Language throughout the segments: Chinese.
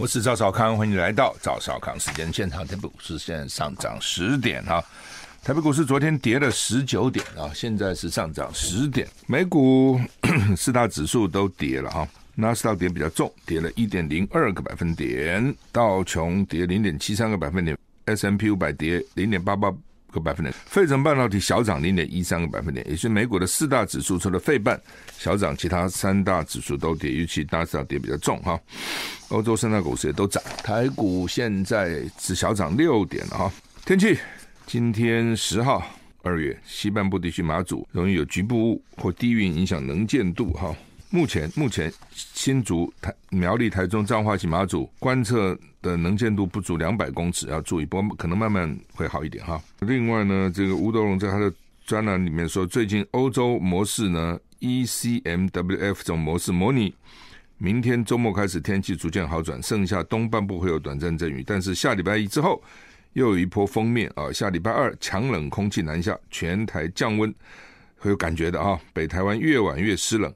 我是赵少康，欢迎来到赵少康时间现场。台北股市现在上涨十点啊，台北股市昨天跌了十九点啊，现在是上涨十点。美股四大指数都跌了哈，纳斯达克跌比较重，跌了一点零二个百分点，道琼跌零点七三个百分点，S M P 五百跌零点八八个百分点，费城半导体小涨零点一三个百分点，也是美股的四大指数，除了费半小涨，其他三大指数都跌，尤其纳斯达克跌比较重哈。欧洲三大股市也都涨，台股现在只小涨六点了哈。天气，今天十号二月，西半部地区马祖容易有局部雾或低云影响能见度哈。目前目前新竹、台苗栗、台中、彰化及马祖观测的能见度不足两百公尺，要注意，不过可能慢慢会好一点哈。另外呢，这个吴德荣在他的专栏里面说，最近欧洲模式呢，ECMWF 这种模式模拟，明天周末开始天气逐渐好转，剩下东半部会有短暂阵雨，但是下礼拜一之后又有一波锋面啊，下礼拜二强冷空气南下，全台降温会有感觉的啊，北台湾越晚越湿冷。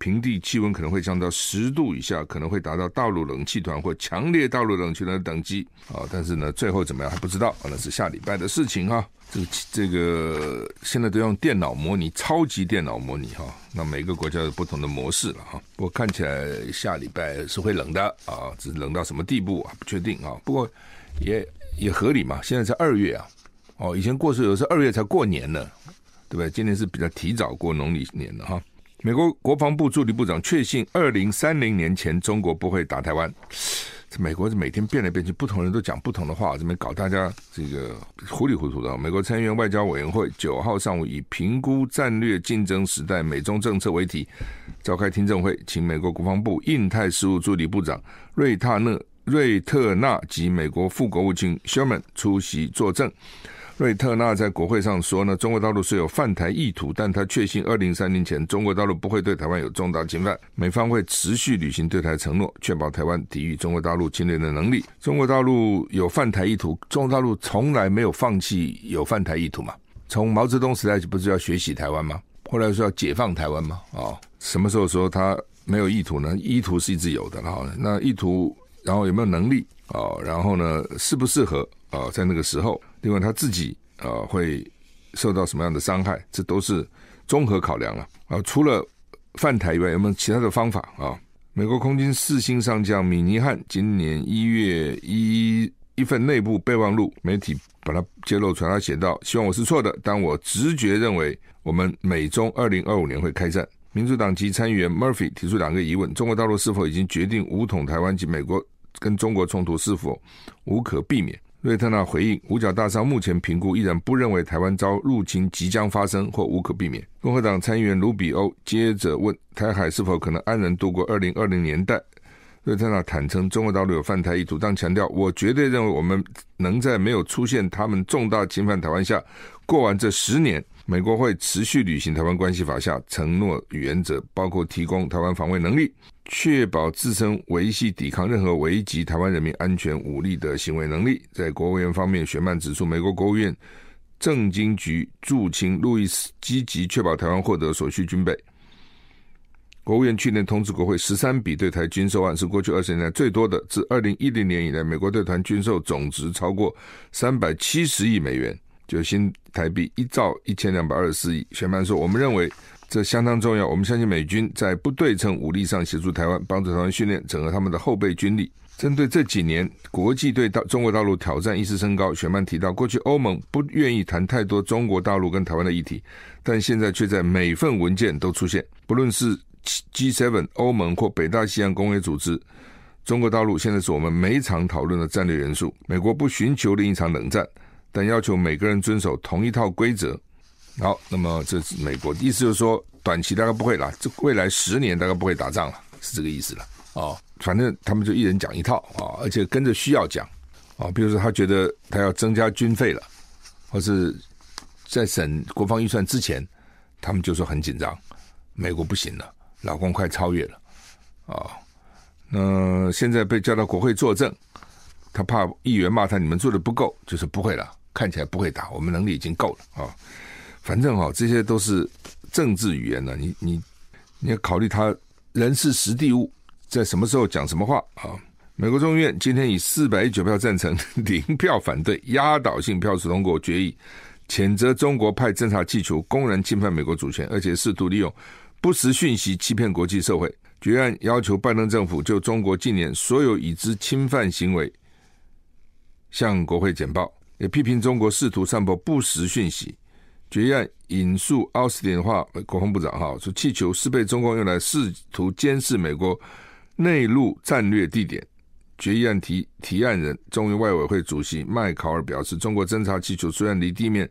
平地气温可能会降到十度以下，可能会达到大陆冷气团或强烈大陆冷气团的等级啊！但是呢，最后怎么样还不知道，那是下礼拜的事情哈。这个这个现在都用电脑模拟，超级电脑模拟哈。那每个国家有不同的模式了哈。不过看起来下礼拜是会冷的啊，只是冷到什么地步啊？不确定啊。不过也也合理嘛，现在才二月啊，哦，以前过去有时候二月才过年呢，对不对？今年是比较提早过农历年的哈。美国国防部助理部长确信，二零三零年前中国不会打台湾。这美国是每天变来变去，不同人都讲不同的话，这边搞大家这个糊里糊涂的。美国参议院外交委员会九号上午以“评估战略竞争时代美中政策”为题召开听证会，请美国国防部印太事务助理部长瑞塔纳瑞特纳及美国副国务卿 Sherman 出席作证。瑞特纳在国会上说呢，中国大陆是有犯台意图，但他确信二零三零前中国大陆不会对台湾有重大侵犯，美方会持续履行对台承诺，确保台湾抵御中国大陆侵略的能力。中国大陆有犯台意图，中国大陆从来没有放弃有犯台意图嘛？从毛泽东时代就不是要学习台湾吗？后来说要解放台湾吗？啊，什么时候说他没有意图呢？意图是一直有的，然后那意图，然后有没有能力啊？然后呢，适不适合啊？在那个时候。另外，他自己呃会受到什么样的伤害？这都是综合考量了啊。除了犯台以外，有没有其他的方法啊？美国空军四星上将米尼汉今年一月一一份内部备忘录，媒体把它揭露出来，他写道：“希望我是错的，但我直觉认为，我们美中二零二五年会开战。”民主党籍参议员 Murphy 提出两个疑问：中国大陆是否已经决定武统台湾及美国跟中国冲突是否无可避免？瑞特纳回应：五角大厦目前评估依然不认为台湾遭入侵即将发生或无可避免。共和党参议员卢比欧接着问：台海是否可能安然度过二零二零年代？瑞特纳坦称中国大陆有犯台意图，但强调：我绝对认为我们能在没有出现他们重大侵犯台湾下过完这十年。美国会持续履行台湾关系法下承诺原则，包括提供台湾防卫能力，确保自身维系抵抗任何危及台湾人民安全武力的行为能力。在国务院方面，雪曼指出，美国国务院政经局驻青路易斯积极确保台湾获得所需军备。国务院去年通知国会，十三笔对台军售案是过去二十年来最多的。自二零一零年以来，美国对台军售总值超过三百七十亿美元。就新台币一兆一千两百二十四亿。雪曼说：“我们认为这相当重要。我们相信美军在不对称武力上协助台湾，帮助台湾训练、整合他们的后备军力。针对这几年国际对大中国大陆挑战意识升高，雪曼提到，过去欧盟不愿意谈太多中国大陆跟台湾的议题，但现在却在每份文件都出现，不论是 G7、欧盟或北大西洋公约组织，中国大陆现在是我们每场讨论的战略元素。美国不寻求另一场冷战。”但要求每个人遵守同一套规则。好，那么这是美国意思，就是说短期大概不会啦，这未来十年大概不会打仗了，是这个意思了。哦，反正他们就一人讲一套啊，而且跟着需要讲啊。比如说他觉得他要增加军费了，或是在审国防预算之前，他们就说很紧张，美国不行了，老公快超越了啊。那现在被叫到国会作证，他怕议员骂他，你们做的不够，就是不会了，看起来不会打，我们能力已经够了啊。反正哦，这些都是政治语言呢，你你你要考虑他人事时地物，在什么时候讲什么话啊？美国众议院今天以四百一十九票赞成、零票反对，压倒性票数通过决议，谴责中国派侦察气球公然侵犯美国主权，而且试图利用不实讯息欺骗国际社会。决案要求拜登政府就中国近年所有已知侵犯行为向国会简报，也批评中国试图散播不实讯息。决议案引述奥斯汀的话，国防部长哈说，气球是被中共用来试图监视美国内陆战略地点。决议案提提案人中院外委会主席麦考尔表示，中国侦察气球虽然离地面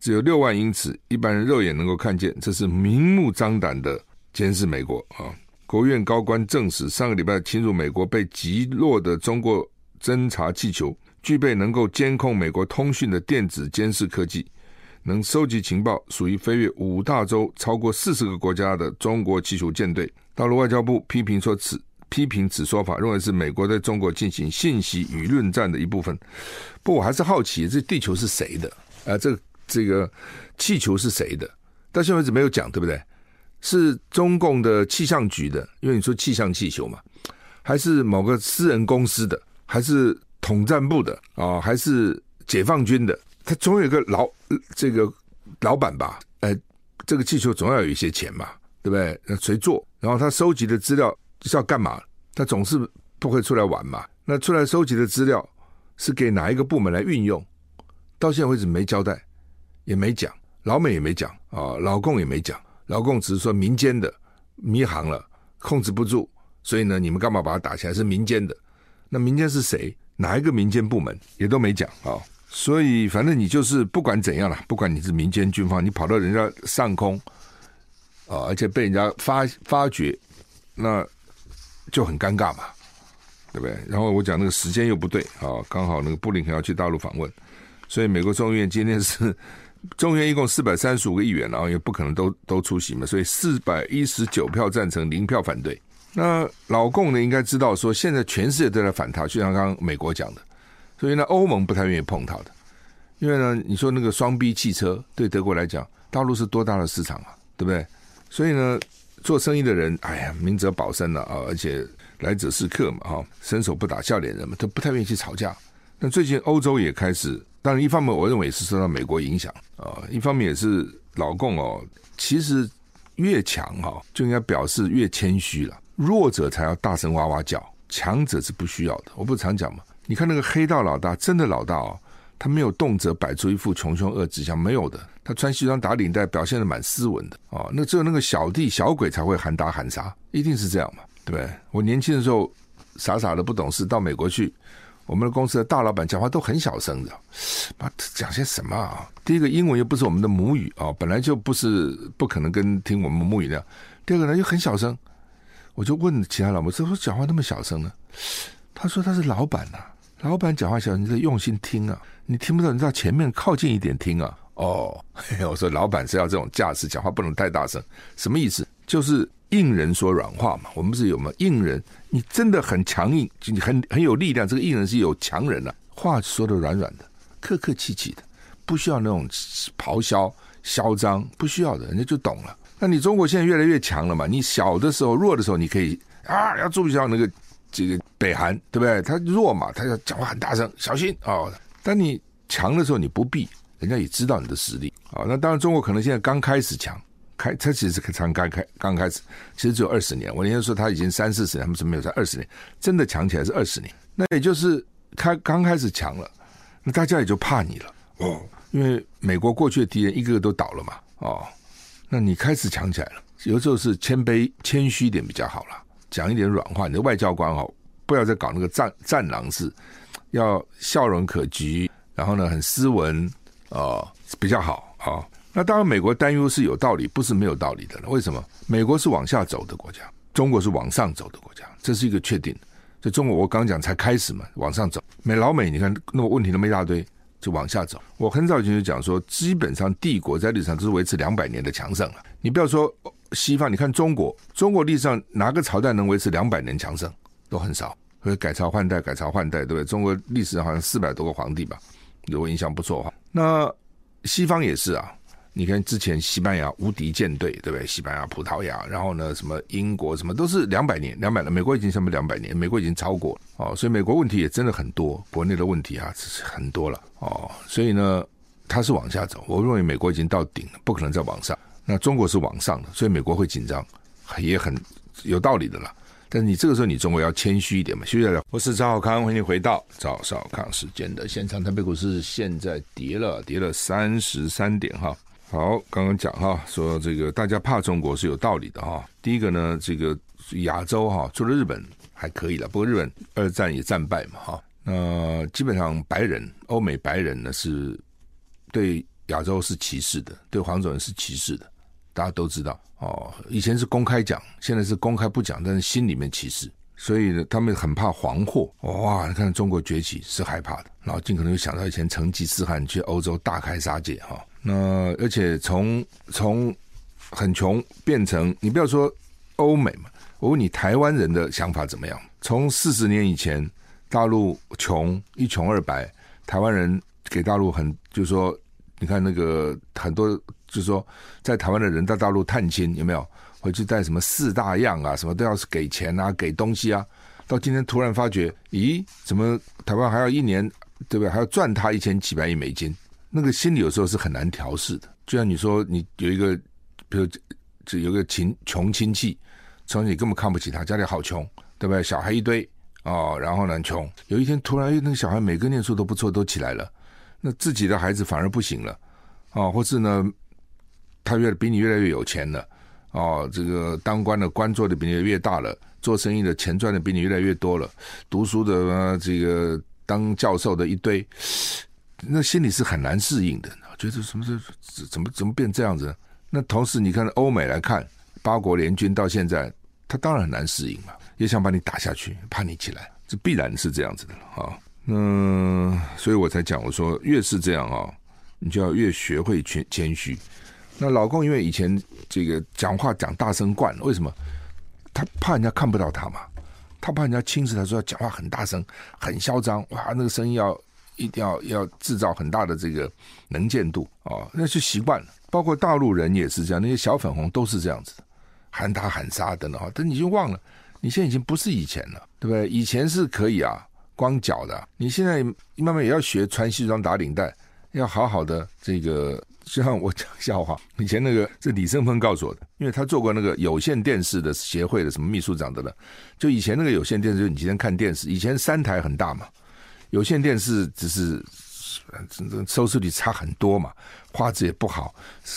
只有六万英尺，一般人肉眼能够看见，这是明目张胆的监视美国啊！国务院高官证实，上个礼拜侵入美国被击落的中国侦察气球，具备能够监控美国通讯的电子监视科技。能收集情报，属于飞越五大洲、超过四十个国家的中国气球舰队。大陆外交部批评说此批评此说法，认为是美国在中国进行信息舆论战的一部分。不我还是好奇，这地球是谁的？啊，这这个气球是谁的？到现在为止没有讲，对不对？是中共的气象局的，因为你说气象气球嘛，还是某个私人公司的，还是统战部的啊，还是解放军的？他总有一个老这个老板吧？哎，这个气球总要有一些钱嘛，对不对？那谁做？然后他收集的资料是要干嘛？他总是不会出来玩嘛。那出来收集的资料是给哪一个部门来运用？到现在为止没交代，也没讲，老美也没讲啊，老共也没讲，老共只是说民间的迷航了，控制不住，所以呢，你们干嘛把它打起来？是民间的，那民间是谁？哪一个民间部门也都没讲啊。所以，反正你就是不管怎样了，不管你是民间军方，你跑到人家上空，啊，而且被人家发发觉，那就很尴尬嘛，对不对？然后我讲那个时间又不对啊，刚好那个布林肯要去大陆访问，所以美国众议院今天是众议院一共四百三十五个议员，然后也不可能都都出席嘛，所以四百一十九票赞成，零票反对。那老共呢，应该知道说，现在全世界都在反他，就像刚刚美国讲的。所以呢，欧盟不太愿意碰它的，因为呢，你说那个双 B 汽车对德国来讲，大陆是多大的市场啊，对不对？所以呢，做生意的人，哎呀，明哲保身了啊，而且来者是客嘛，哈，伸手不打笑脸人嘛，都不太愿意去吵架。但最近欧洲也开始，当然一方面我认为是受到美国影响啊，一方面也是老共哦，其实越强哈就应该表示越谦虚了，弱者才要大声哇哇叫，强者是不需要的。我不常讲嘛。你看那个黑道老大，真的老大哦，他没有动辄摆出一副穷凶恶极相，没有的。他穿西装打领带，表现得蛮斯文的哦。那只有那个小弟小鬼才会喊打喊杀，一定是这样嘛，对不对？我年轻的时候傻傻的不懂事，到美国去，我们的公司的大老板讲话都很小声的，妈讲些什么啊？第一个英文又不是我们的母语啊，本来就不是不可能跟听我们母语那样。第二个呢又很小声，我就问其他老板，怎么讲话那么小声呢？他说他是老板呐、老板讲话小，你得用心听啊！你听不到，你到前面靠近一点听啊！哦，我说老板是要这种架势，讲话不能太大声，什么意思？就是硬人说软话嘛。我们不是有吗？硬人，你真的很强硬，你很很有力量。这个硬人是有强人啊，话说的软软的，客客气气的，不需要那种咆哮嚣张，不需要的，人家就懂了。那你中国现在越来越强了嘛？你小的时候弱的时候，你可以啊，要注意一下那个。这个北韩对不对？他弱嘛，他要讲话很大声，小心哦。当你强的时候，你不必，人家也知道你的实力啊、哦。那当然，中国可能现在刚开始强，开他其实才刚开刚开始，其实只有二十年。我人家说他已经三四十年，他们是没有在二十年，真的强起来是二十年。那也就是开刚开始强了，那大家也就怕你了哦。因为美国过去的敌人一个个都倒了嘛哦。那你开始强起来了，有时候是谦卑谦虚一点比较好了。讲一点软话，你的外交官哦，不要再搞那个战战狼式，要笑容可掬，然后呢很斯文哦，比较好啊。那当然，美国担忧是有道理，不是没有道理的了。为什么？美国是往下走的国家，中国是往上走的国家，这是一个确定。就中国，我刚刚讲才开始嘛，往上走。美老美，你看那么问题那么一大堆，就往下走。我很早以前就讲说，基本上帝国在历史上都是维持两百年的强盛了。你不要说西方，你看中国，中国历史上哪个朝代能维持两百年强盛？都很少，会改朝换代，改朝换代，对不对？中国历史上好像四百多个皇帝吧，如果印象不错的话。那西方也是啊。你看之前西班牙无敌舰队，对不对？西班牙、葡萄牙，然后呢，什么英国，什么都是两百年，两百年。美国已经什么两百年？美国已经超过哦，所以美国问题也真的很多，国内的问题啊，是很多了哦。所以呢，它是往下走。我认为美国已经到顶了，不可能再往上。那中国是往上的，所以美国会紧张，也很有道理的了。但是你这个时候，你中国要谦虚一点嘛。休息了，我是赵少康，欢迎回到赵少康时间的现场。台北股市现在跌了，跌了三十三点哈。好，刚刚讲哈，说这个大家怕中国是有道理的哈。第一个呢，这个亚洲哈，除了日本还可以了，不过日本二战也战败嘛哈。那基本上白人、欧美白人呢是对亚洲是歧视的，对黄种人是歧视的，大家都知道哦。以前是公开讲，现在是公开不讲，但是心里面歧视，所以呢，他们很怕黄祸。哇，你看中国崛起是害怕的，然后尽可能就想到以前成吉思汗去欧洲大开杀戒哈。那而且从从很穷变成你不要说欧美嘛，我问你台湾人的想法怎么样？从四十年以前大陆穷一穷二白，台湾人给大陆很就是说，你看那个很多就是说在台湾的人到大陆探亲有没有？回去带什么四大样啊，什么都要给钱啊，给东西啊。到今天突然发觉，咦，怎么台湾还要一年对不对？还要赚他一千几百亿美金？那个心理有时候是很难调试的，就像你说，你有一个，比如这有个亲穷亲戚，从你根本看不起他，家里好穷，对不对？小孩一堆哦，然后呢穷，有一天突然，那个小孩每个念书都不错，都起来了，那自己的孩子反而不行了，哦，或是呢，他越比你越来越有钱了，哦，这个当官的官做的比你越大了，做生意的钱赚的比你越来越多了，读书的这个当教授的一堆。那心里是很难适应的，觉得什么这怎么怎么变这样子？那同时你看欧美来看，八国联军到现在，他当然很难适应嘛，也想把你打下去，怕你起来，这必然是这样子的啊。那所以我才讲，我说越是这样啊，你就要越学会谦谦虚。那老公因为以前这个讲话讲大声惯了，为什么？他怕人家看不到他嘛，他怕人家轻视他，说要讲话很大声，很嚣张，哇，那个声音要。一定要要制造很大的这个能见度哦，那是习惯了。包括大陆人也是这样，那些小粉红都是这样子，喊打喊杀等等哈。但你就忘了，你现在已经不是以前了，对不对？以前是可以啊，光脚的。你现在慢慢也要学穿西装打领带，要好好的这个。就像我讲笑话，以前那个是李胜峰告诉我的，因为他做过那个有线电视的协会的什么秘书长的了。就以前那个有线电视，就你今天看电视，以前三台很大嘛。有线电视只是收视率差很多嘛，画质也不好，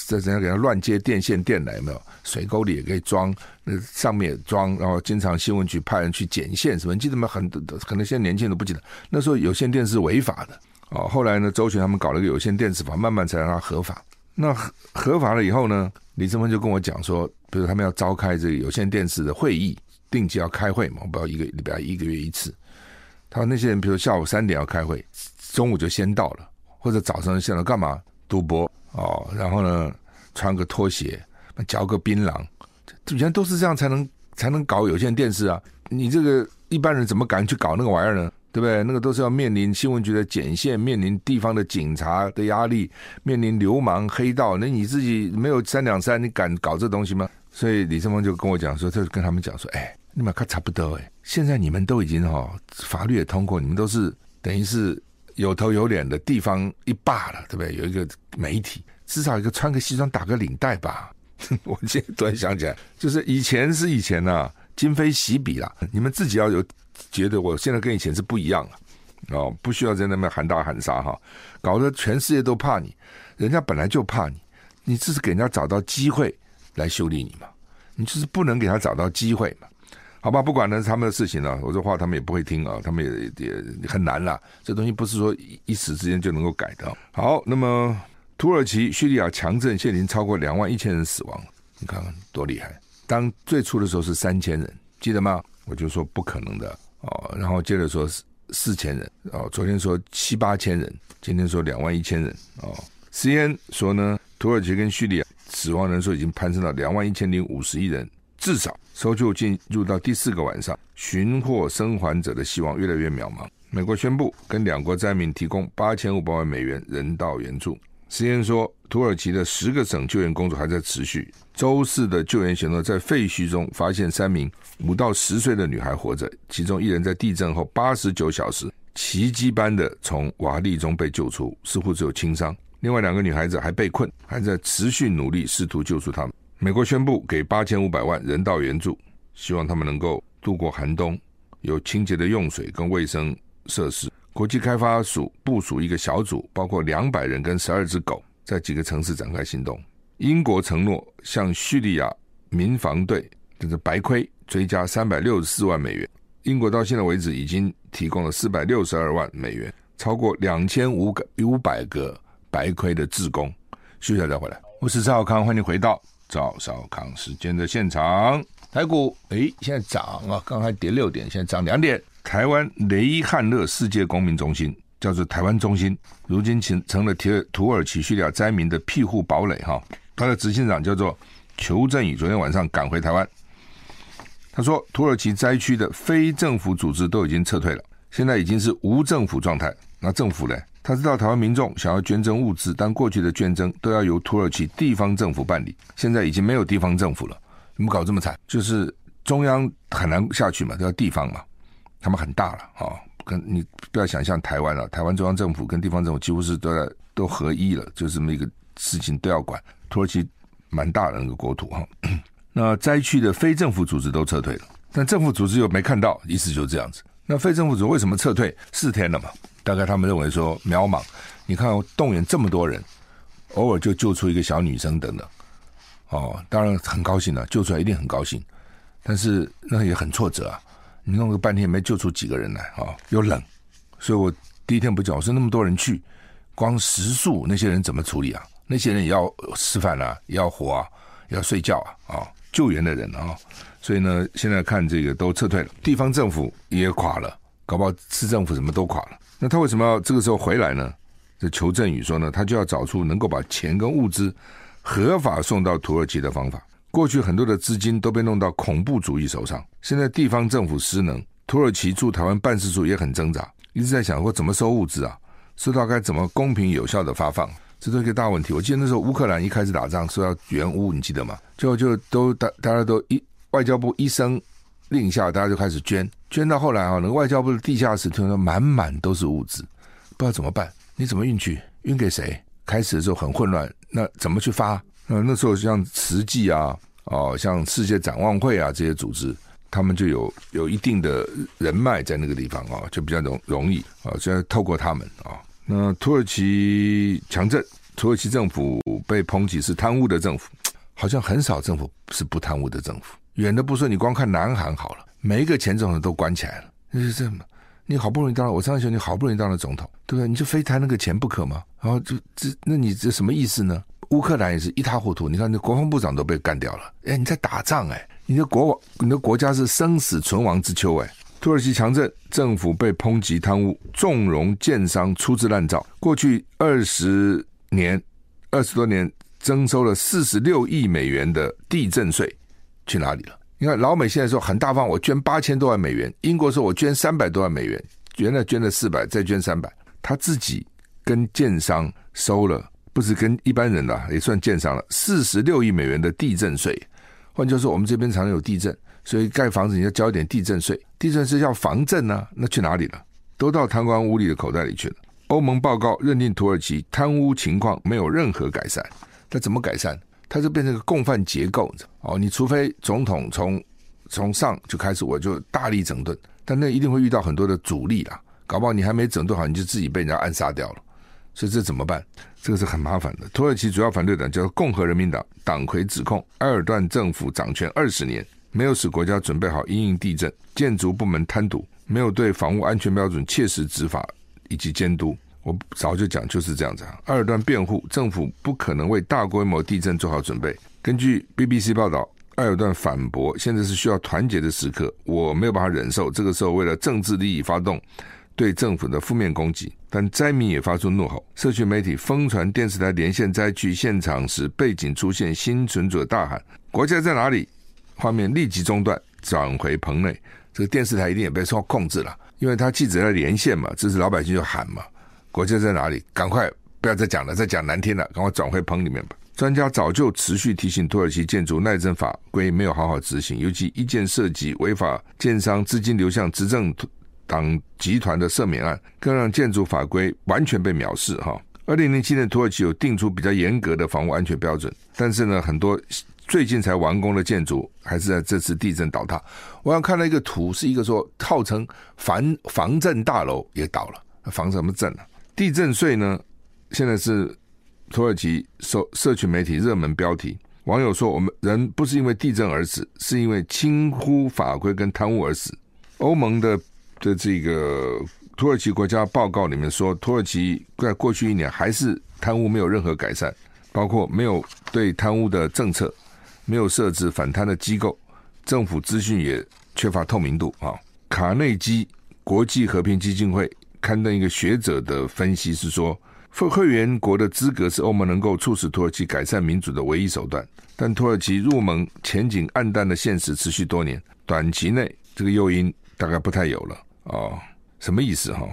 这人家给他乱接电线电缆有没有？水沟里也可以装，那上面也装，然后经常新闻局派人去剪线什么？你记得吗？很多可能现在年轻人都不记得，那时候有线电视违法的哦。后来呢，周旋他们搞了个有线电视法，慢慢才让它合法。那合法了以后呢，李正峰就跟我讲说，比如他们要召开这个有线电视的会议，定期要开会嘛，我不知道一个礼拜一个月一次。他说那些人，比如下午三点要开会，中午就先到了，或者早上先到干嘛？赌博哦，然后呢，穿个拖鞋，嚼个槟榔，以前都是这样才能才能搞有线电视啊！你这个一般人怎么敢去搞那个玩意儿呢？对不对？那个都是要面临新闻局的检线，面临地方的警察的压力，面临流氓黑道。那你自己没有三两三，你敢搞这东西吗？所以李正峰就跟我讲说，他就跟他们讲说，哎。你们看差不多哎，现在你们都已经哈、哦，法律也通过，你们都是等于是有头有脸的地方一霸了，对不对？有一个媒体，至少一个穿个西装打个领带吧。我现在突然想起来，就是以前是以前呐、啊，今非昔比了。你们自己要有觉得，我现在跟以前是不一样了哦，不需要在那边喊打喊杀哈，搞得全世界都怕你，人家本来就怕你，你只是给人家找到机会来修理你嘛，你就是不能给他找到机会嘛。好吧，不管那是他们的事情了，我这话他们也不会听啊，他们也也很难了。这东西不是说一时之间就能够改的。好，那么土耳其、叙利亚强震，现已经超过两万一千人死亡，你看看多厉害！当最初的时候是三千人，记得吗？我就说不可能的哦。然后接着说四千人哦，昨天说七八千人，今天说两万一千人哦。CNN 说呢，土耳其跟叙利亚死亡人数已经攀升到两万一千零五十一人，至少搜救进入到第四个晚上，寻获生还者的希望越来越渺茫。美国宣布跟两国灾民提供八千五百万美元人道援助。时间说，土耳其的十个省救援工作还在持续。周四的救援行动在废墟中发现三名五到十岁的女孩活着，其中一人在地震后八十九小时奇迹般的从瓦砾中被救出，似乎只有轻伤。另外两个女孩子还被困，还在持续努力试图救出她们。美国宣布给八千五百万人道援助，希望他们能够度过寒冬，有清洁的用水跟卫生设施。国际开发署部署一个小组，包括两百人跟十二只狗，在几个城市展开行动。英国承诺向叙利亚民防队就是白盔追加三百六十四万美元。英国到现在为止已经提供了四百六十二万美元，超过两千五个五百个。白盔的自工，休息再回来。我是赵康，欢迎回到赵少康时间的现场。台股诶，现在涨啊，刚才跌六点，现在涨两点。台湾雷汉勒世界公民中心叫做台湾中心，如今成成了土土耳其叙利亚灾民的庇护堡垒哈。他的执行长叫做裘振宇，昨天晚上赶回台湾。他说，土耳其灾区的非政府组织都已经撤退了，现在已经是无政府状态。那政府呢？他知道台湾民众想要捐赠物资，但过去的捐赠都要由土耳其地方政府办理，现在已经没有地方政府了。怎么搞这么惨？就是中央很难下去嘛，都要地方嘛。他们很大了啊、哦，跟你不要想象台湾了，台湾中央政府跟地方政府几乎是都在都合一了，就这么一个事情都要管。土耳其蛮大的那个国土哈、哦，那灾区的非政府组织都撤退了，但政府组织又没看到，意思就是这样子。那非政府组为什么撤退？四天了嘛。大概他们认为说渺茫，你看动员这么多人，偶尔就救出一个小女生等等，哦，当然很高兴了，救出来一定很高兴，但是那也很挫折啊！你弄个半天没救出几个人来啊、又冷，所以我第一天不讲，我说那么多人去，光食宿那些人怎么处理啊？那些人也要吃饭啊，也要活啊，也要睡觉啊，啊、救援的人啊、所以呢，现在看这个都撤退了，地方政府也垮了，搞不好市政府什么都垮了。那他为什么要这个时候回来呢？这裘振宇说呢，他就要找出能够把钱跟物资合法送到土耳其的方法。过去很多的资金都被弄到恐怖主义手上，现在地方政府失能，土耳其驻台湾办事处也很挣扎，一直在想说怎么收物资啊，收到该怎么公平有效的发放，这都是个大问题。我记得那时候乌克兰一开始打仗说要援乌，你记得吗？就就都大大家都一外交部一声令下，大家就开始捐。捐到后来啊，那个外交部的地下室听说满满都是物资，不知道怎么办？你怎么运去？运给谁？开始的时候很混乱，那怎么去发？那那时候像慈济啊，哦，像世界展望会啊这些组织，他们就有有一定的人脉在那个地方啊，就比较容容易啊，现在透过他们啊。那土耳其强震，土耳其政府被抨击是贪污的政府，好像很少政府是不贪污的政府。远的不说，你光看南韩好了。每一个前总统都关起来了，就是这么，你好不容易当了，我上次说你好不容易当了总统，对不对？你就非贪那个钱不可吗？然后就这，那你这什么意思呢？乌克兰也是一塌糊涂，你看那国防部长都被干掉了，哎，你在打仗哎，你的国王你的国家是生死存亡之秋哎。土耳其强震，政府被抨击贪污，纵容建商粗制滥造，过去二十年二十多年征收了四十六亿美元的地震税，去哪里了？你看老美现在说很大方，我捐八千多万美元。英国说我捐三百多万美元，原来捐了四百，再捐三百。他自己跟建商收了，不是跟一般人的，也算建商了，四十六亿美元的地震税。换句话说，我们这边常常有地震，所以盖房子你要交一点地震税。地震税要防震呢、啊，那去哪里了？都到贪官污吏的口袋里去了。欧盟报告认定土耳其贪污情况没有任何改善，那怎么改善？它就变成一个共犯结构哦，你除非总统从从上就开始，我就大力整顿，但那一定会遇到很多的阻力啦，搞不好你还没整顿好，你就自己被人家暗杀掉了，所以这怎么办？这个是很麻烦的。土耳其主要反对党叫共和人民党，党魁指控埃尔段政府掌权二十年，没有使国家准备好因应地震，建筑部门贪渎，没有对房屋安全标准切实执法以及监督。我早就讲就是这样子啊！埃尔段辩护，政府不可能为大规模地震做好准备。根据 BBC 报道，埃尔段反驳：“现在是需要团结的时刻，我没有办法忍受这个时候为了政治利益发动对政府的负面攻击。”但灾民也发出怒吼。社区媒体疯传电视台连线灾区现场时，背景出现幸存者大喊：“国家在哪里？”画面立即中断，转回棚内。这个电视台一定也被受控制了，因为他记者在连线嘛，这是老百姓就喊嘛：“国家在哪里？赶快不要再讲了，再讲难听了，赶快转回棚里面吧。”专家早就持续提醒土耳其建筑耐震法规没有好好执行，尤其一件涉及违法建商资金流向执政党集团的赦免案，更让建筑法规完全被藐视。哈，二零零七年土耳其有定出比较严格的房屋安全标准，但是呢，很多最近才完工的建筑还是在这次地震倒塌。我想看到一个图，是一个说号称防防震大楼也倒了，防什么震呢？地震税呢？现在是。土耳其社社群媒体热门标题，网友说：“我们人不是因为地震而死，是因为轻忽法规跟贪污而死。”欧盟的的这个土耳其国家报告里面说，土耳其在过去一年还是贪污没有任何改善，包括没有对贪污的政策，没有设置反贪的机构，政府资讯也缺乏透明度啊。卡内基国际和平基金会刊登一个学者的分析是说。会员国的资格是欧盟能够促使土耳其改善民主的唯一手段，但土耳其入盟前景黯淡的现实持续多年，短期内这个诱因大概不太有了哦。什么意思哈？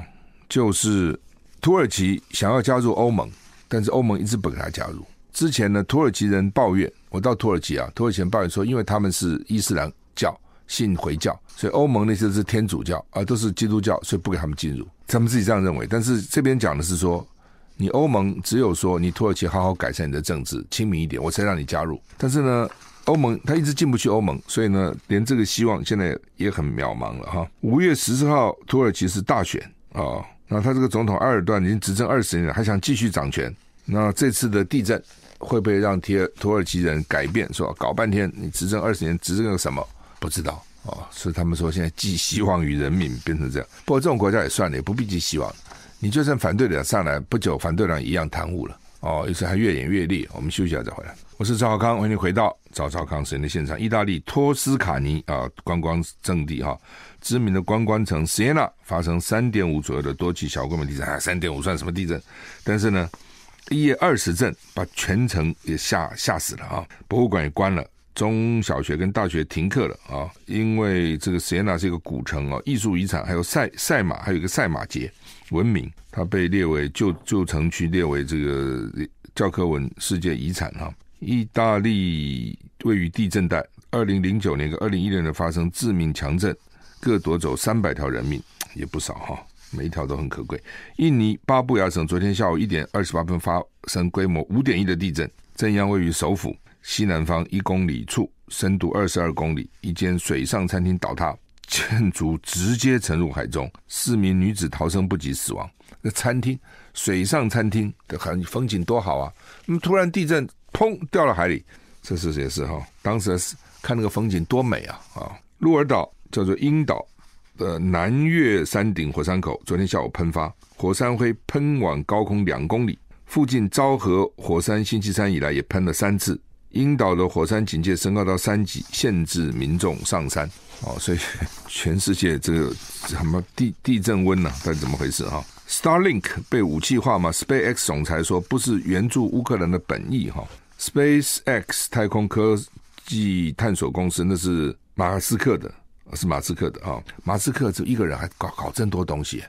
就是土耳其想要加入欧盟，但是欧盟一直不给他加入。之前呢，土耳其人抱怨，我到土耳其啊，土耳其人抱怨说，因为他们是伊斯兰教，信回教，所以欧盟那些是天主教啊，都是基督教，所以不给他们进入。他们自己这样认为，但是这边讲的是说。你欧盟只有说你土耳其好好改善你的政治，亲民一点，我才让你加入。但是呢，欧盟他一直进不去欧盟，所以呢，连这个希望现在也很渺茫了哈。五月十四号，土耳其是大选啊，那他这个总统埃尔段已经执政二十年了，还想继续掌权。那这次的地震会不会让贴土耳其人改变？说搞半天你执政二十年，执政个什么？不知道哦。所以他们说现在寄希望于人民，变成这样。不过这种国家也算了，也不必寄希望。你就算反对党上来不久，反对党一样贪污了哦，有时还越演越烈。我们休息一下再回来。我是赵浩康，欢迎回到赵少康时间的现场。意大利托斯卡尼啊，观光胜地哈，知名的观光城 Siena 发生三点五左右的多起小规模地震，三点五算什么地震？但是呢，一夜二十震把全城也吓吓死了啊！博物馆也关了，中小学跟大学停课了啊，因为这个 Siena 是一个古城哦，艺术遗产，还有赛赛马，还有一个赛马节。文明，它被列为旧旧城区列为这个教科文世界遗产哈。意大利位于地震带，二零零九年跟二零一六年发生致命强震，各夺走三百条人命，也不少哈，每一条都很可贵。印尼巴布亚省昨天下午一点二十八分发生规模五点一的地震，震央位于首府西南方一公里处，深度二十二公里，一间水上餐厅倒塌。建筑直接沉入海中，四名女子逃生不及死亡。那餐厅，水上餐厅的很风景多好啊！那么突然地震，砰，掉了海里，这是也是哈。当时看那个风景多美啊啊！鹿儿岛叫做樱岛的南岳山顶火山口，昨天下午喷发，火山灰喷往高空两公里。附近昭和火山星期三以来也喷了三次。樱岛的火山警戒升高到三级，限制民众上山。哦，所以全世界这个什么地地震温呢、啊？到底怎么回事哈？Starlink 被武器化吗？SpaceX 总裁说不是援助乌克兰的本意哈。SpaceX 太空科技探索公司那是马斯克的，是马斯克的哈。马斯克就一个人还搞搞这么多东西，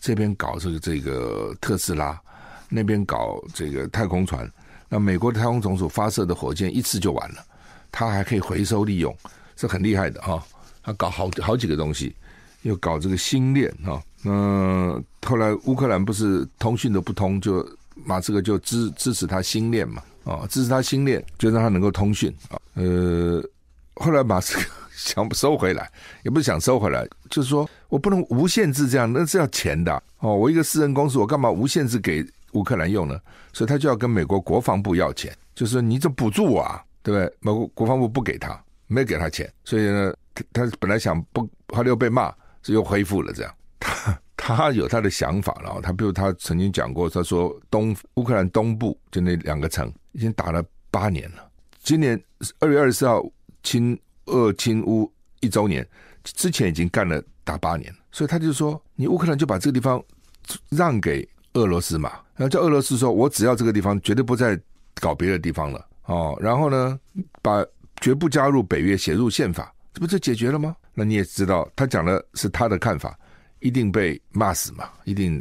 这边搞这个这个特斯拉，那边搞这个太空船。那美国的太空总署发射的火箭一次就完了，它还可以回收利用，是很厉害的哈。他搞好好几个东西，又搞这个星链哈。那，后来乌克兰不是通讯都不通，就马斯克就支支持他星链嘛，啊，支持他星链，就让他能够通讯啊。呃，后来马斯克想收回来，也不是想收回来，就是说我不能无限制这样，那是要钱的哦。我一个私人公司，我干嘛无限制给乌克兰用呢？所以他就要跟美国国防部要钱，就是你这补助我啊，对不对？美国国防部不给他，没给他钱，所以呢。他他本来想不，后来又被骂，是又恢复了这样。他他有他的想法了。他比如他曾经讲过，他说东乌克兰东部就那两个城已经打了八年了。今年二月二十四号亲俄亲乌一周年，之前已经干了打八年，所以他就说，你乌克兰就把这个地方让给俄罗斯嘛，然后叫俄罗斯说，我只要这个地方，绝对不再搞别的地方了哦。然后呢，把绝不加入北约写入宪法，这不就解决了吗？那你也知道，他讲的是他的看法。一定被骂死嘛？一定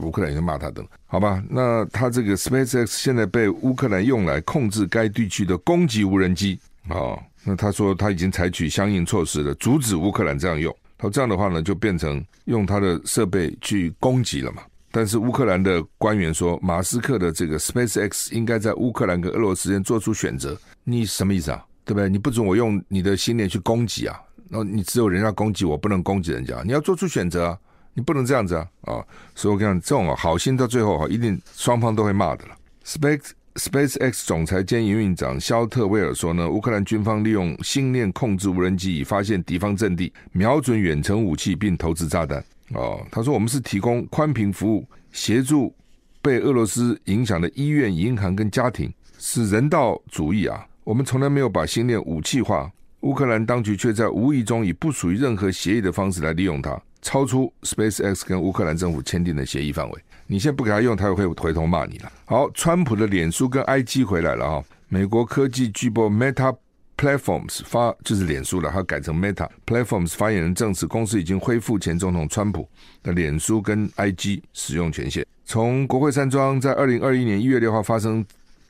乌克兰也骂他的，好吧？那他这个 SpaceX 现在被乌克兰用来控制该地区的攻击无人机啊。那他说他已经采取相应措施了，阻止乌克兰这样用。他这样的话呢，就变成用他的设备去攻击了嘛。但是乌克兰的官员说，马斯克的这个 SpaceX 应该在乌克兰跟俄罗斯之间做出选择。你什么意思啊？对不对？你不准我用你的心念去攻击啊？那你只有人家攻击我，不能攻击人家。你要做出选择啊，你不能这样子啊啊！所以我跟你讲，这种好心到最后哈，一定双方都会骂的了。Space SpaceX 总裁兼营运长肖特威尔说呢，乌克兰军方利用星链控制无人机，以发现敌方阵地，瞄准远程武器，并投掷炸弹。哦，他说我们是提供宽频服务，协助被俄罗斯影响的医院、银行跟家庭，是人道主义啊。我们从来没有把星链武器化。乌克兰当局却在无意中以不属于任何协议的方式来利用它，超出 SpaceX 跟乌克兰政府签订的协议范围。你现在不给他用，他也会回头骂你了。好，川普的脸书跟 IG 回来了啊！美国科技巨擘 Meta Platforms 发就是脸书了，它改成 Meta Platforms 发言人证实，公司已经恢复前总统川普的脸书跟 IG 使用权限。从国会山庄在二零二一年一月六号发生。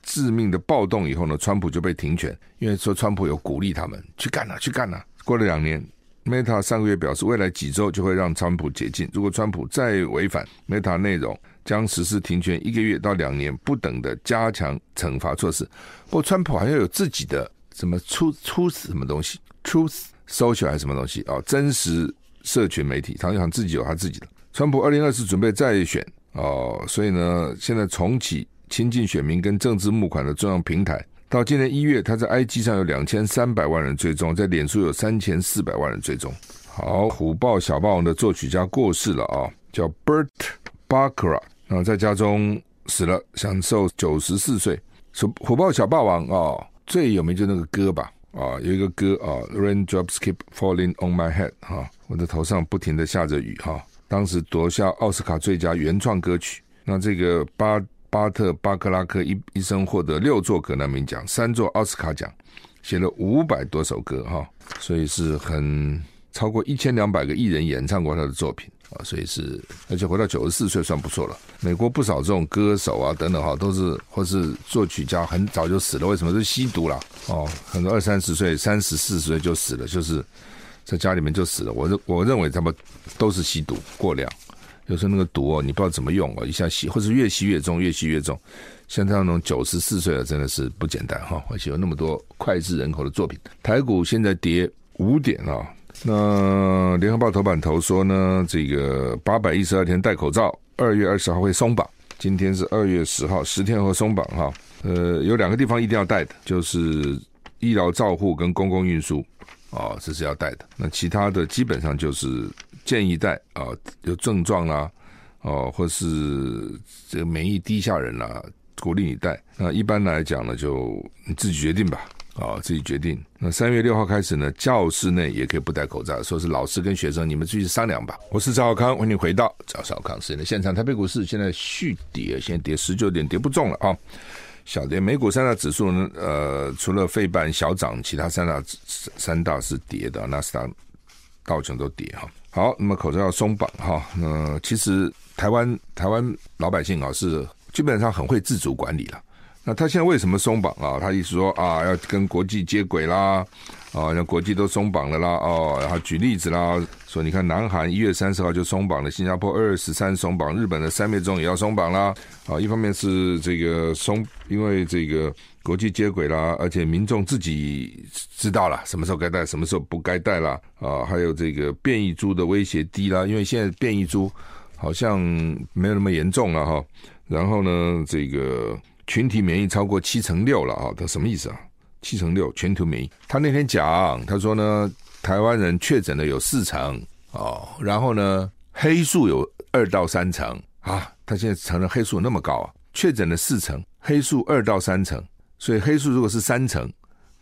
致命的暴动以后呢，川普就被停权，因为说川普有鼓励他们去干了、去干了、过了两年，Meta 上个月表示，未来几周就会让川普解禁。如果川普再违反 Meta 内容，将实施停权一个月到两年不等的加强惩罚措施。不过，川普好像有自己的什么出出什么东西，Truth Social 还是什么东西、哦？真实社群媒体，他好像自己有他自己的。川普二零二四准备再选哦，所以呢，现在重启。亲近选民跟政治募款的重要平台，到今年一月，他在 IG 上有两千三百万人追踪，在脸书有三千四百万人追踪。好，虎豹小霸王的作曲家过世了啊，叫 Bert Bacharach，然后在家中死了，享寿九十四岁。说虎豹小霸王啊，最有名就那个歌吧啊，有一个歌啊，Raindrops Keep Falling on My Head 哈，我的头上不停的下着雨哈。当时夺下奥斯卡最佳原创歌曲，那这个巴。巴特巴克拉克一一生获得六座格莱美奖、三座奥斯卡奖，写了五百多首歌哈，所以是很超过一千两百个艺人演唱过他的作品啊，所以是而且活到九十四岁算不错了。美国不少这种歌手啊等等哈，都是或是作曲家很早就死了，为什么？是吸毒了哦，很多二三十岁、三十四十岁就死了，就是在家里面就死了。我认我认为他们都是吸毒过量。有时候那个毒哦，你不知道怎么用哦，一下吸，或者越吸越重，越吸越重。像他那种九十四岁了，真的是不简单哈，而且有那么多脍炙人口的作品。台股现在跌五点啊，那联合报头版头说呢，这个八百一十二天戴口罩，二月二十号会松绑。今天是二月十号，十天后松绑哈。呃，有两个地方一定要戴的，就是医疗照护跟公共运输哦，这是要戴的。那其他的基本上就是。建议戴啊，有症状啦，哦，或是这个免疫低下人啦，鼓励你戴。那一般来讲呢，就你自己决定吧，啊，自己决定。那三月六号开始呢，教室内也可以不戴口罩，说是老师跟学生，你们自己商量吧。我是赵少康，欢迎你回到赵少康时间的现场。台北股市现在续跌，现在跌十九点，跌不重了啊，小跌。美股三大指数呢，呃，除了费半小涨，其他三大三大是跌的，纳斯达道琼都跌哈。好，那么口罩要松绑哈。那其实台湾台湾老百姓啊是基本上很会自主管理了。那他现在为什么松绑啊？他意思说啊，要跟国际接轨啦，啊，像国际都松绑了啦，哦，然后举例子啦，说你看南韩一月三十号就松绑了，新加坡二月十三松绑，日本的三月中也要松绑啦。啊，一方面是这个松，因为这个。国际接轨啦，而且民众自己知道了什么时候该戴，什么时候不该戴啦。啊，还有这个变异株的威胁低啦，因为现在变异株好像没有那么严重了哈。然后呢，这个群体免疫超过七成六了啊，这什么意思啊？七成六全体免疫。他那天讲，他说呢，台湾人确诊的有四成哦，然后呢，黑数有二到三成啊。他现在承认黑数那么高啊，确诊的四成，黑数二到三成。所以黑数如果是三成，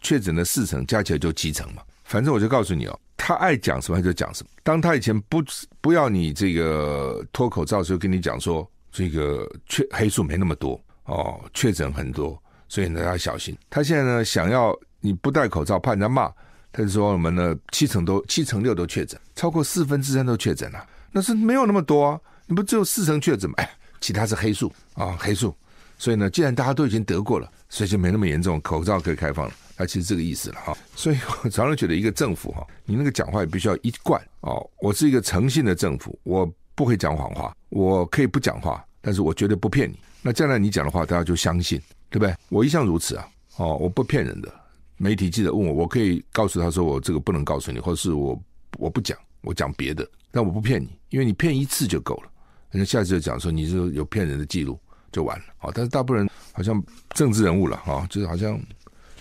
确诊的四成加起来就七成嘛。反正我就告诉你哦，他爱讲什么他就讲什么。当他以前不不要你这个脱口罩的时候，跟你讲说这个确黑数没那么多哦，确诊很多，所以呢要小心。他现在呢想要你不戴口罩，怕人家骂，他就说我们呢七成都七成六都确诊，超过四分之三都确诊了，那是没有那么多啊，你不只有四成确诊吗？哎，其他是黑数啊、黑数。所以呢，既然大家都已经得过了，所以就没那么严重，口罩可以开放了。那其实这个意思了哈。所以我常常觉得，一个政府哈，你那个讲话也必须要一贯哦。我是一个诚信的政府，我不会讲谎话，我可以不讲话，但是我绝对不骗你。那将来你讲的话，大家就相信，对不对？我一向如此啊。哦，我不骗人的。媒体记者问我，我可以告诉他说，我这个不能告诉你，或者是我我不讲，我讲别的，但我不骗你，因为你骗一次就够了。人家下次就讲说你是有骗人的记录。就完了啊！但是大部分人好像政治人物了啊，就是好像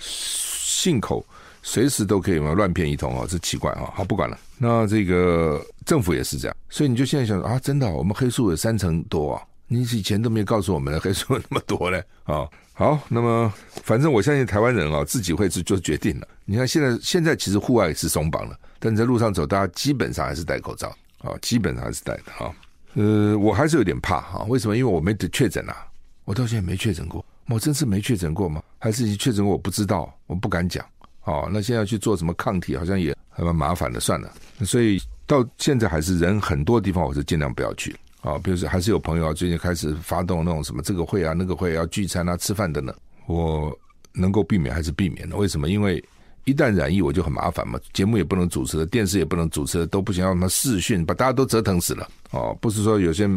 信口随时都可以嘛乱骗一通啊，这奇怪啊！好，不管了。那这个政府也是这样，所以你就现在想啊，真的，我们黑数有三成多啊！你以前都没有告诉我们的黑数那么多嘞啊！好，那么反正我相信台湾人啊，自己会做做决定了。你看现在现在其实户外是松绑了，但在路上走，大家基本上还是戴口罩啊，基本上还是戴的啊。呃，我还是有点怕哈，为什么？因为我没得确诊啊，我到现在没确诊过，我真是没确诊过吗？还是已经确诊过？我不知道，我不敢讲。哦，那现在去做什么抗体，好像也还蛮麻烦的。算了，所以到现在还是人很多地方，我是尽量不要去啊。比如说，还是有朋友啊，最近开始发动那种什么这个会啊、那个会要聚餐啊、吃饭等等，我能够避免还是避免的。为什么？因为。一旦染疫，我就很麻烦嘛，节目也不能主持，电视也不能主持，都不行，要什么视讯，把大家都折腾死了哦。不是说有些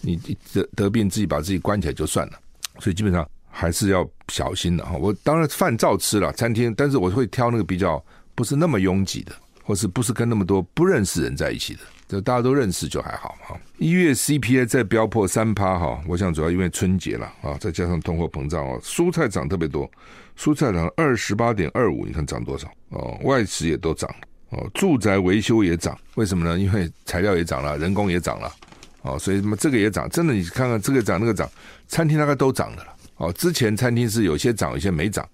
你得得病自己把自己关起来就算了，所以基本上还是要小心的哈。我当然饭照吃了，餐厅，但是我会挑那个比较不是那么拥挤的，或是不是跟那么多不认识人在一起的，就大家都认识就还好哈。一月 CPI 再飙破三趴哈，我想主要因为春节了啊，再加上通货膨胀哦，蔬菜涨特别多。蔬菜涨二十八点二五，你看涨多少？哦，外食也都涨哦，住宅维修也涨，为什么呢？因为材料也涨了，人工也涨了，哦，所以什么这个也涨，真的你看看这个涨那个涨，餐厅大概都涨的了。哦，之前餐厅是有些涨，有些没涨，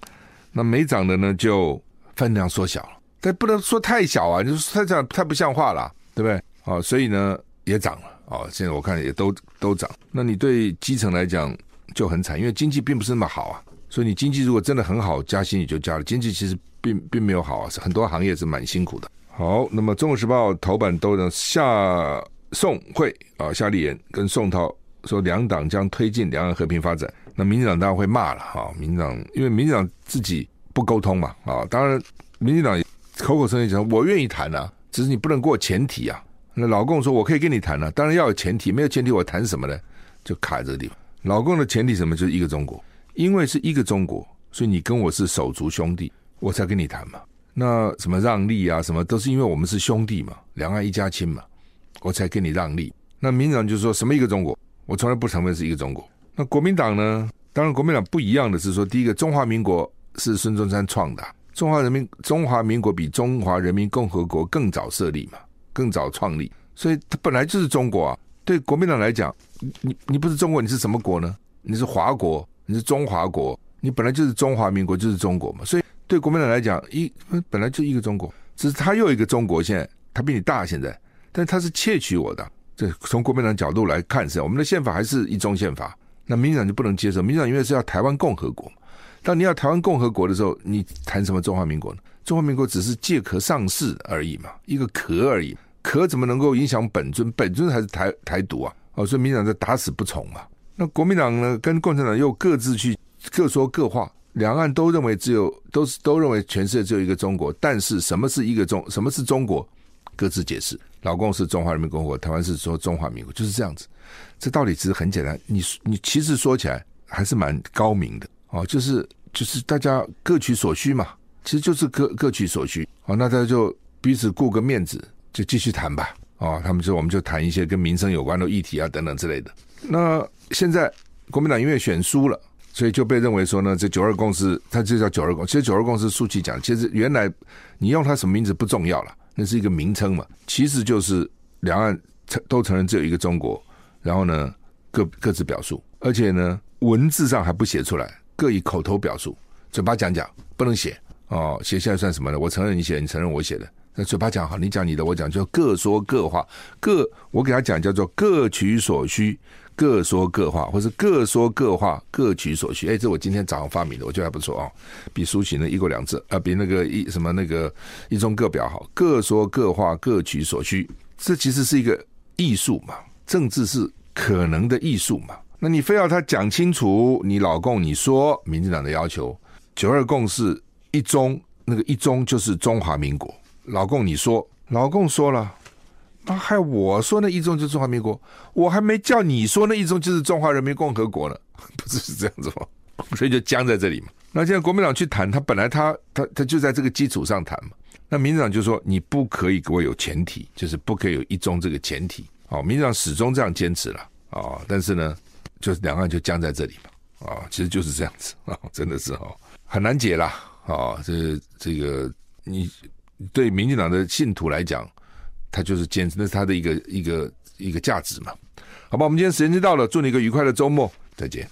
那没涨的呢就分量缩小了，但不能说太小啊，就是太这样太不像话了，对不对？啊，所以呢也涨了，啊，现在我看也都都涨。那你对基层来讲就很惨，因为经济并不是那么好啊。所以你经济如果真的很好，加薪你就加了。经济其实并并没有好啊，很多行业是蛮辛苦的。好，那么《中国时报》头版都能夏宋会啊，夏立言跟宋涛说两党将推进两岸和平发展。那民进党当然会骂了哈，民进党因为民进党自己不沟通嘛啊，当然民进党口口声声讲我愿意谈啊，只是你不能给我前提啊。那老共说我可以跟你谈啊，当然要有前提，没有前提我谈什么呢？就卡这个地方。老共的前提什么？就是一个中国。因为是一个中国，所以你跟我是手足兄弟，我才跟你谈嘛。那什么让利啊，什么都是因为我们是兄弟嘛，两岸一家亲嘛，我才跟你让利。那民进党就说什么一个中国，我从来不承认是一个中国。那国民党呢？当然国民党不一样的是说，第一个中华民国是孙中山创的，中华人民中华民国比中华人民共和国更早设立嘛，更早创立，所以它本来就是中国啊。对国民党来讲，你你不是中国，你是什么国呢？你是华国。你是中华国，你本来就是中华民国，就是中国嘛。所以对国民党来讲，一本来就一个中国，只是他又一个中国。现在他比你大，现在，但他是窃取我的。这从国民党角度来看是，我们的宪法还是一中宪法。那民进党就不能接受，民进党因为是要台湾共和国。当你要台湾共和国的时候，你谈什么中华民国呢？中华民国只是借壳上市而已嘛，一个壳而已。壳怎么能够影响本尊？本尊还是台台独啊？哦，所以民党在打死不从嘛。那国民党呢，跟共产党又各自去各说各话，两岸都认为只有都是都认为全世界只有一个中国，但是什么是一个中，什么是中国，各自解释。老共是中华人民共和国，台湾是说中华民国，就是这样子。这道理其实很简单，你你其实说起来还是蛮高明的哦，就是就是大家各取所需嘛，其实就是各各取所需。哦，那大家就彼此顾个面子，就继续谈吧。哦，他们说我们就谈一些跟民生有关的议题啊，等等之类的。那现在国民党因为选输了，所以就被认为说呢，这九二共识，它就叫九二共识。其实九二共识，书记讲，其实原来你用它什么名字不重要了，那是一个名称嘛。其实就是两岸承都承认只有一个中国，然后呢各各自表述，而且呢文字上还不写出来，各以口头表述，嘴巴讲讲，不能写哦，写下来算什么呢？我承认你写，你承认我写的。那嘴巴讲好，你讲你的，我讲就各说各话，各我给他讲叫做各取所需，各说各话，或是各说各话，各取所需。哎，这我今天早上发明的，我觉得还不错啊，比苏洵的一国两制啊，比那个一什么那个一中各表好。各说各话，各取所需，这其实是一个艺术嘛，政治是可能的艺术嘛。那你非要他讲清楚，你老共你说民进党的要求，九二共识一中，那个一中就是中华民国。老共，你说，老共说了，那还我说那一中就是中华民国，我还没叫你说那一中就是中华人民共和国呢，不是是这样子吗？所以就僵在这里嘛。那现在国民党去谈，他本来他他他就在这个基础上谈嘛。那民进党就说你不可以给我有前提，就是不可以有一中这个前提。哦，民进党始终这样坚持了啊、哦，但是呢，就是两岸就僵在这里嘛。啊、哦，其实就是这样子啊、哦，真的是、哦、很难解啦。啊、哦，这这个你。对民进党的信徒来讲，他就是简直，那是他的一个一个一个价值嘛。好吧，我们今天时间就到了，祝你一个愉快的周末，再见。